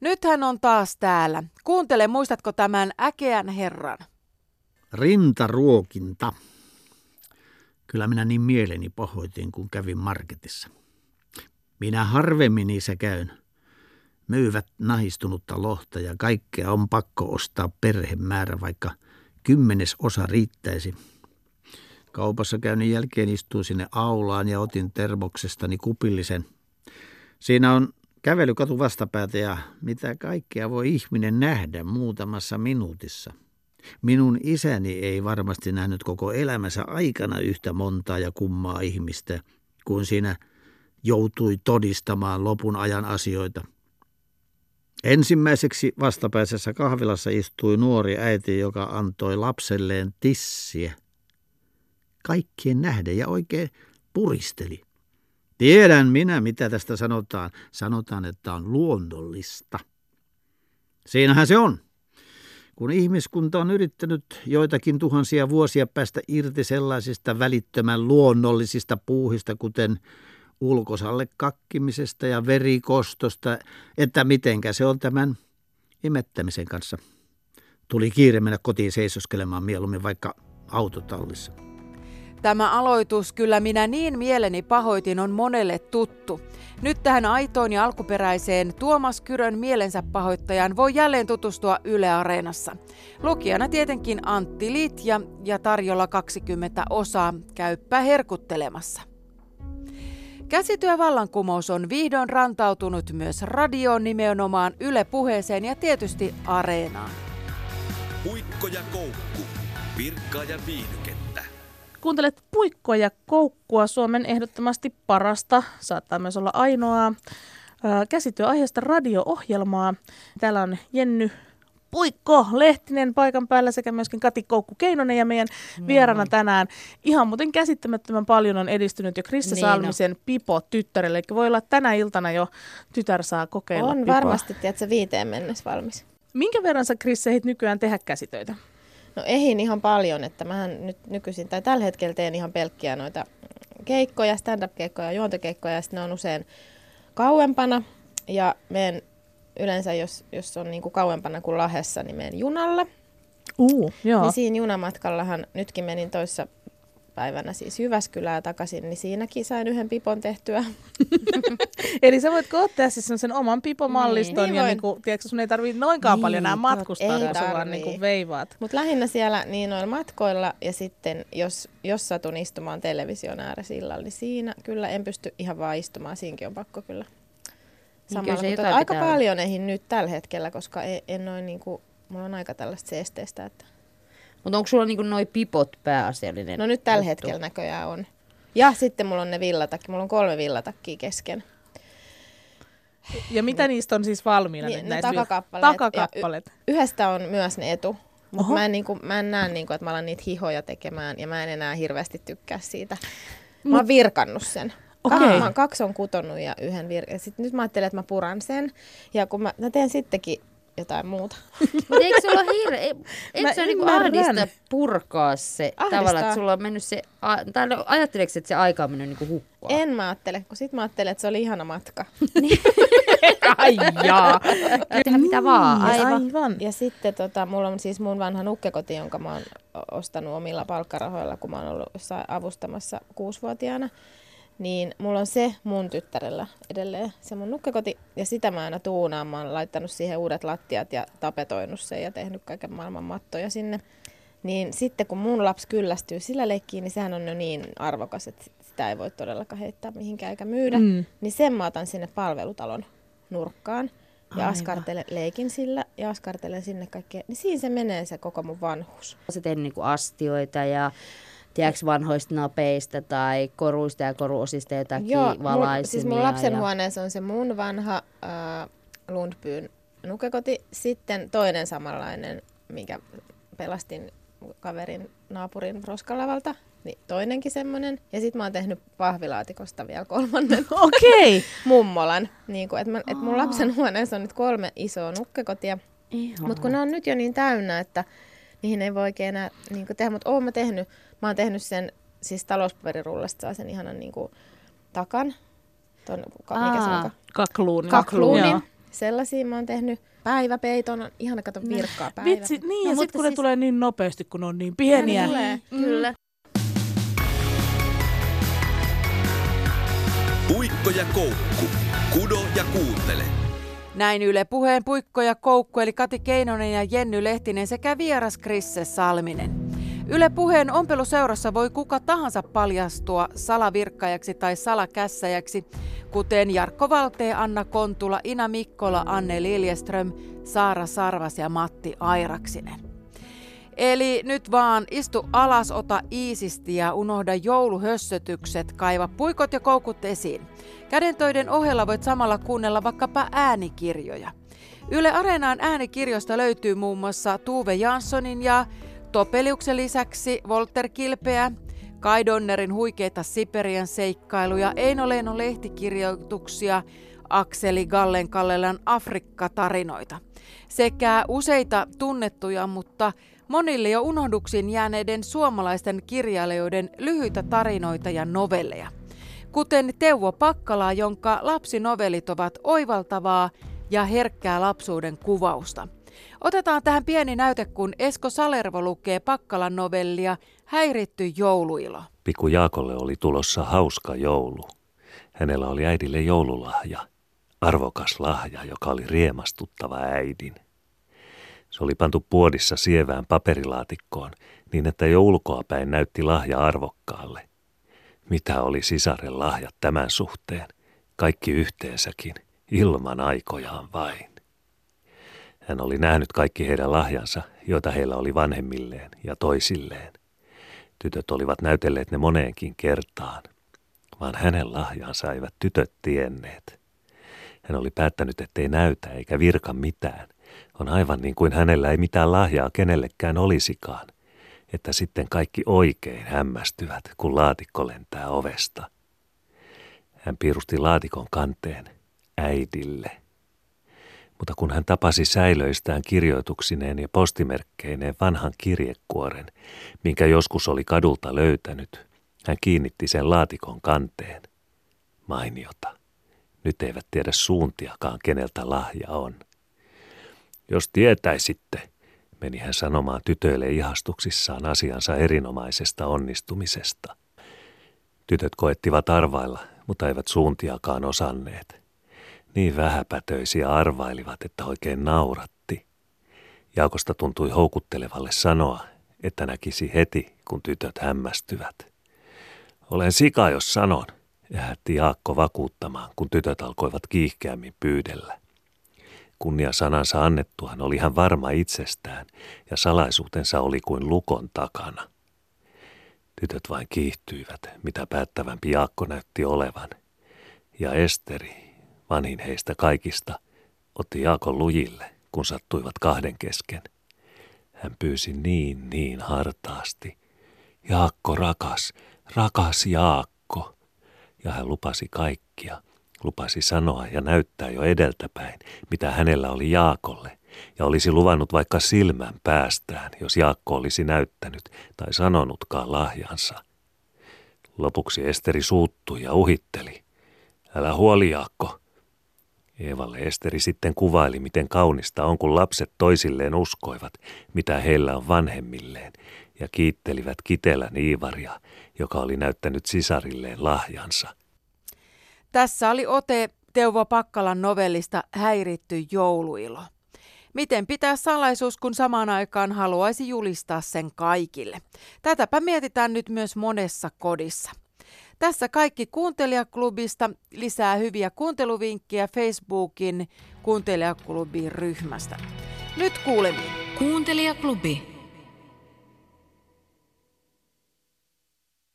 Nyt hän on taas täällä. Kuuntele, muistatko tämän äkeän herran? Rintaruokinta. Kyllä minä niin mieleni pahoitin, kun kävin marketissa. Minä harvemmin niissä käyn. Myyvät nahistunutta lohta ja kaikkea on pakko ostaa perhemäärä, vaikka kymmenes osa riittäisi. Kaupassa käynnin jälkeen istuin sinne aulaan ja otin termoksestani kupillisen. Siinä on kävelykatu vastapäätä ja mitä kaikkea voi ihminen nähdä muutamassa minuutissa. Minun isäni ei varmasti nähnyt koko elämänsä aikana yhtä montaa ja kummaa ihmistä, kuin siinä joutui todistamaan lopun ajan asioita. Ensimmäiseksi vastapäisessä kahvilassa istui nuori äiti, joka antoi lapselleen tissiä. Kaikkien nähden ja oikein puristeli. Tiedän minä, mitä tästä sanotaan. Sanotaan, että on luonnollista. Siinähän se on. Kun ihmiskunta on yrittänyt joitakin tuhansia vuosia päästä irti sellaisista välittömän luonnollisista puuhista, kuten ulkosalle kakkimisesta ja verikostosta, että mitenkä se on tämän imettämisen kanssa. Tuli kiire mennä kotiin seisoskelemaan mieluummin vaikka autotallissa. Tämä aloitus, kyllä minä niin mieleni pahoitin, on monelle tuttu. Nyt tähän aitoon ja alkuperäiseen Tuomas Kyrön mielensä pahoittajan voi jälleen tutustua Yle Areenassa. Lukijana tietenkin Antti Litja ja tarjolla 20 osaa. Käyppä herkuttelemassa. Käsityövallankumous on vihdoin rantautunut myös radioon nimenomaan Yle puheeseen ja tietysti Areenaan. Puikko ja koukku. Virkkaa ja viihdykettä. Kuuntelet Puikkoa ja Koukkua, Suomen ehdottomasti parasta, saattaa myös olla ainoaa, käsityöaiheesta radio-ohjelmaa. Täällä on Jenny Puikko Lehtinen paikan päällä sekä myöskin Kati Koukku Keinonen ja meidän no. tänään. Ihan muuten käsittämättömän paljon on edistynyt jo Krista niin Salmisen no. Pipo tyttärelle. Eli voi olla tänä iltana jo tytär saa kokeilla On pipoa. varmasti, tiedätkö, viiteen mennessä valmis. Minkä verran sä ehdit nykyään tehdä käsitöitä? No ehin ihan paljon, että mähän nyt nykyisin, tai tällä hetkellä teen ihan pelkkiä noita keikkoja, stand-up-keikkoja, juontokeikkoja, ja sitten ne on usein kauempana. Ja menen yleensä, jos, jos on niin kuin kauempana kuin Lahessa, niin menen junalla. Uh, joo. Niin siinä junamatkallahan, nytkin menin toissa päivänä siis Jyväskylää takaisin, niin siinäkin sain yhden pipon tehtyä. Eli sä voit ottaa siis sen oman pipomalliston niin, ja niin kuin, tiedätkö, sun ei tarvitse noinkaan niin, paljon enää matkustaa, ei sä vaan niin kuin veivaat. Mutta lähinnä siellä niin noilla matkoilla ja sitten jos, jos satun istumaan television ääressä illalla, niin siinä kyllä en pysty ihan vaan istumaan, siinäkin on pakko kyllä niin samalla. Mutta aika paljon eihin nyt tällä hetkellä, koska en, en noin niin kuin, mulla on aika tällaista seesteistä, että mutta onko sulla niinku noi pipot pääasiallinen? No nyt tällä hetkellä näköjään on. Ja sitten mulla on ne villatakki. Mulla on kolme villatakkia kesken. Ja mitä niistä on siis valmiina niin, nyt no, takakappaleet. takakappaleet. Y- yhdestä on myös ne etu. Mutta mä en, niinku, mä en näe, niinku, että mä alan niitä hihoja tekemään ja mä en enää hirveästi tykkää siitä. Mä oon virkannut sen. Okay. Mä kaksi on kutonut ja yhden vir... Sitten nyt mä ajattelen, että mä puran sen. Ja kun mä, mä teen sittenkin jotain muuta. Mutta eikö sulla hirveä, eikö se niinku ahdista purkaa se Ahdistaa. tavallaan, että sulla on mennyt se, a, tai no, ajatteleeko että se aika on mennyt niinku hukkaan? En mä ajattele, kun sit mä ajattelen, että se oli ihana matka. Ai jaa. Tehdä mitä vaan. Aivan. Aivan. Ja sitten tota, mulla on siis mun vanha nukkekoti, jonka mä oon ostanut omilla palkkarahoilla, kun mä oon ollut jossain avustamassa kuusivuotiaana. Niin mulla on se mun tyttärellä edelleen, se mun nukkekoti. Ja sitä mä aina tuunaan. Mä oon laittanut siihen uudet lattiat ja tapetoinut sen ja tehnyt kaiken maailman mattoja sinne. Niin sitten kun mun lapsi kyllästyy sillä leikkiin, niin sehän on jo niin arvokas, että sitä ei voi todellakaan heittää mihinkään eikä myydä. Mm. Niin sen mä otan sinne palvelutalon nurkkaan. Ja Aivan. askartelen, leikin sillä ja askartelen sinne kaikkea. Niin siinä se menee se koko mun vanhuus. Sä teet niinku astioita ja tiedätkö, vanhoista napeista tai koruista ja koruosista jotakin Joo, valaisimia. mun, siis mun lapsen ja... huoneessa on se mun vanha äh, Lundbyn nukkekoti. Sitten toinen samanlainen, minkä pelastin kaverin naapurin roskalavalta, niin toinenkin semmoinen. Ja sitten mä oon tehnyt pahvilaatikosta vielä kolmannen Okei. Okay. mummolan. Niin kun, et, mä, et mun lapsen huoneessa on nyt kolme isoa nukkekotia. Mutta kun ne on nyt jo niin täynnä, että niihin ei voi oikein enää niin tehdä. Mutta oon mä tehnyt, mä oon tehnyt sen, siis talouspaperirullasta saa sen ihanan niin kuin, takan. Ton, ka, mikä se Aa. on? Kakluuni. Kakluunin. Joo. Sellaisia mä oon tehnyt. Päiväpeiton on ihana kato virkkaa päivä. Vitsi, niin No, ja mutta sitten kun ne siis- tulee niin nopeasti, kun ne on niin pieniä. Tulee. Kyllä. Puikko ja koukku. Kudo ja kuuntele. Näin Yle Puheen Puikko ja Koukku eli Kati Keinonen ja Jenny Lehtinen sekä vieras Krisse Salminen. Yle Puheen ompeluseurassa voi kuka tahansa paljastua salavirkkajaksi tai salakässäjäksi, kuten Jarkko Valtee, Anna Kontula, Ina Mikkola, Anne Liljeström, Saara Sarvas ja Matti Airaksinen. Eli nyt vaan istu alas, ota iisisti ja unohda jouluhössötykset, kaiva puikot ja koukut esiin. Kädentöiden ohella voit samalla kuunnella vaikkapa äänikirjoja. Yle Areenaan äänikirjoista löytyy muun muassa Tuve Janssonin ja Topeliuksen lisäksi Volter Kilpeä, Kai Donnerin huikeita Siperian seikkailuja, Eino Leinon lehtikirjoituksia, Akseli Gallen Kallelan Afrikka-tarinoita sekä useita tunnettuja, mutta monille jo unohduksiin jääneiden suomalaisten kirjailijoiden lyhyitä tarinoita ja novelleja. Kuten Teuvo Pakkalaa, jonka lapsinovelit ovat oivaltavaa ja herkkää lapsuuden kuvausta. Otetaan tähän pieni näyte, kun Esko Salervo lukee Pakkalan novellia Häiritty jouluilo. Pikku Jaakolle oli tulossa hauska joulu. Hänellä oli äidille joululahja, arvokas lahja, joka oli riemastuttava äidin. Se oli pantu puodissa sievään paperilaatikkoon niin, että jo ulkoapäin näytti lahja arvokkaalle. Mitä oli sisaren lahjat tämän suhteen? Kaikki yhteensäkin, ilman aikojaan vain. Hän oli nähnyt kaikki heidän lahjansa, joita heillä oli vanhemmilleen ja toisilleen. Tytöt olivat näytelleet ne moneenkin kertaan, vaan hänen lahjansa eivät tytöt tienneet. Hän oli päättänyt, ettei näytä eikä virka mitään. On aivan niin kuin hänellä ei mitään lahjaa kenellekään olisikaan, että sitten kaikki oikein hämmästyvät, kun laatikko lentää ovesta. Hän piirusti laatikon kanteen äidille. Mutta kun hän tapasi säilöistään kirjoituksineen ja postimerkkeineen vanhan kirjekuoren, minkä joskus oli kadulta löytänyt, hän kiinnitti sen laatikon kanteen. Mainiota. Nyt eivät tiedä suuntiakaan, keneltä lahja on. Jos tietäisitte, meni hän sanomaan tytöille ihastuksissaan asiansa erinomaisesta onnistumisesta. Tytöt koettivat arvailla, mutta eivät suuntiakaan osanneet. Niin vähäpätöisiä arvailivat, että oikein nauratti. Jaakosta tuntui houkuttelevalle sanoa, että näkisi heti, kun tytöt hämmästyvät. Olen sika, jos sanon, ähätti Jaakko vakuuttamaan, kun tytöt alkoivat kiihkeämmin pyydellä. Kunnia sanansa annettuaan oli hän varma itsestään ja salaisuutensa oli kuin lukon takana. Tytöt vain kiihtyivät, mitä päättävämpi Jaakko näytti olevan. Ja Esteri, vanhin heistä kaikista, otti Jaakon lujille, kun sattuivat kahden kesken. Hän pyysi niin, niin hartaasti. Jaakko rakas, rakas Jaakko. Ja hän lupasi kaikkia, lupasi sanoa ja näyttää jo edeltäpäin, mitä hänellä oli Jaakolle, ja olisi luvannut vaikka silmän päästään, jos Jaakko olisi näyttänyt tai sanonutkaan lahjansa. Lopuksi Esteri suuttui ja uhitteli. Älä huoli, Jaakko. Eevalle Esteri sitten kuvaili, miten kaunista on, kun lapset toisilleen uskoivat, mitä heillä on vanhemmilleen, ja kiittelivät Kitelän Iivaria, joka oli näyttänyt sisarilleen lahjansa. Tässä oli ote Teuvo Pakkalan novellista Häiritty jouluilo. Miten pitää salaisuus, kun samaan aikaan haluaisi julistaa sen kaikille? Tätäpä mietitään nyt myös monessa kodissa. Tässä kaikki kuuntelijaklubista. Lisää hyviä kuunteluvinkkejä Facebookin kuuntelijaklubin ryhmästä. Nyt kuulemiin. Kuuntelijaklubi.